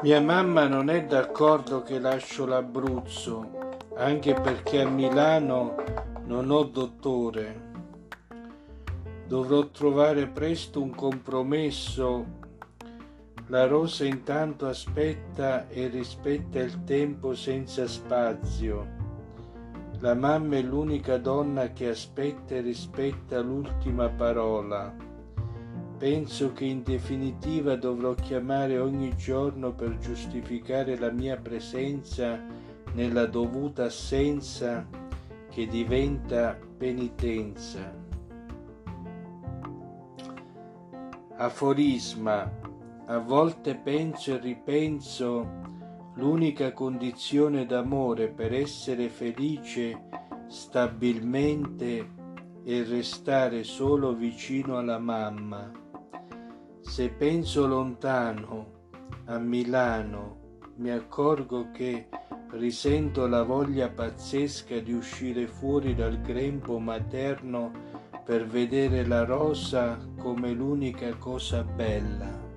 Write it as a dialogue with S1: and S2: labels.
S1: Mia mamma non è d'accordo che lascio l'Abruzzo, anche perché a Milano non ho dottore. Dovrò trovare presto un compromesso. La rosa intanto aspetta e rispetta il tempo senza spazio. La mamma è l'unica donna che aspetta e rispetta l'ultima parola. Penso che in definitiva dovrò chiamare ogni giorno per giustificare la mia presenza nella dovuta assenza che diventa penitenza. Aforisma. A volte penso e ripenso l'unica condizione d'amore per essere felice stabilmente e restare solo vicino alla mamma se penso lontano, a Milano, mi accorgo che risento la voglia pazzesca di uscire fuori dal grembo materno per vedere la rosa come l'unica cosa bella.